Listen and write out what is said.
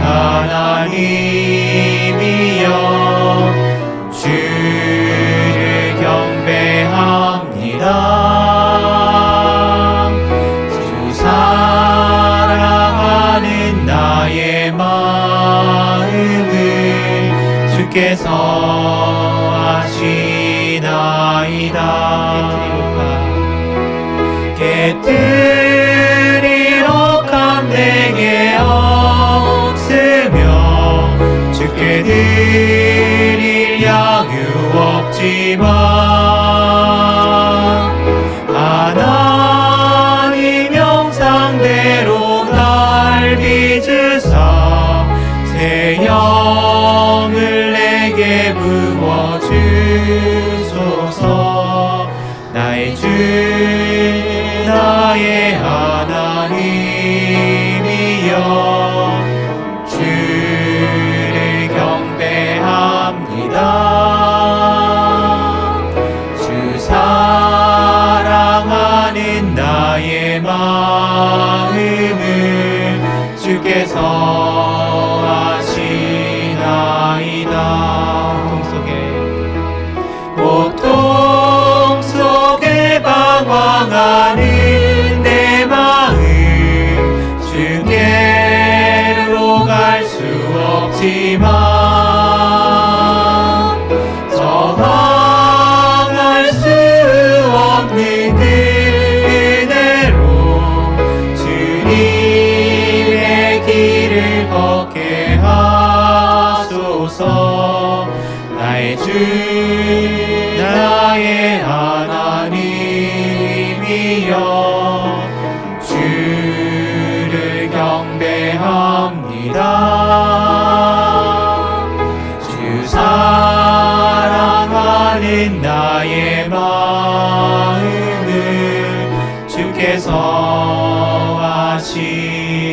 하나님이여 주를 경배합니다. 주 사랑하는 나의 마음을 주께서 아시나이다. 깨뜨 없지만 형상대로 날 빚으사 새 영을 내게 부어주소서. 나의 주 나의 하 마음을 주께서 아시나이다. 고통 속에 방황하는 내 마음 주께로 갈 수 없지만 나의 하나님이여 주를 경배합니다. 주 사랑하는 나의 마음을 주께서 아시나이다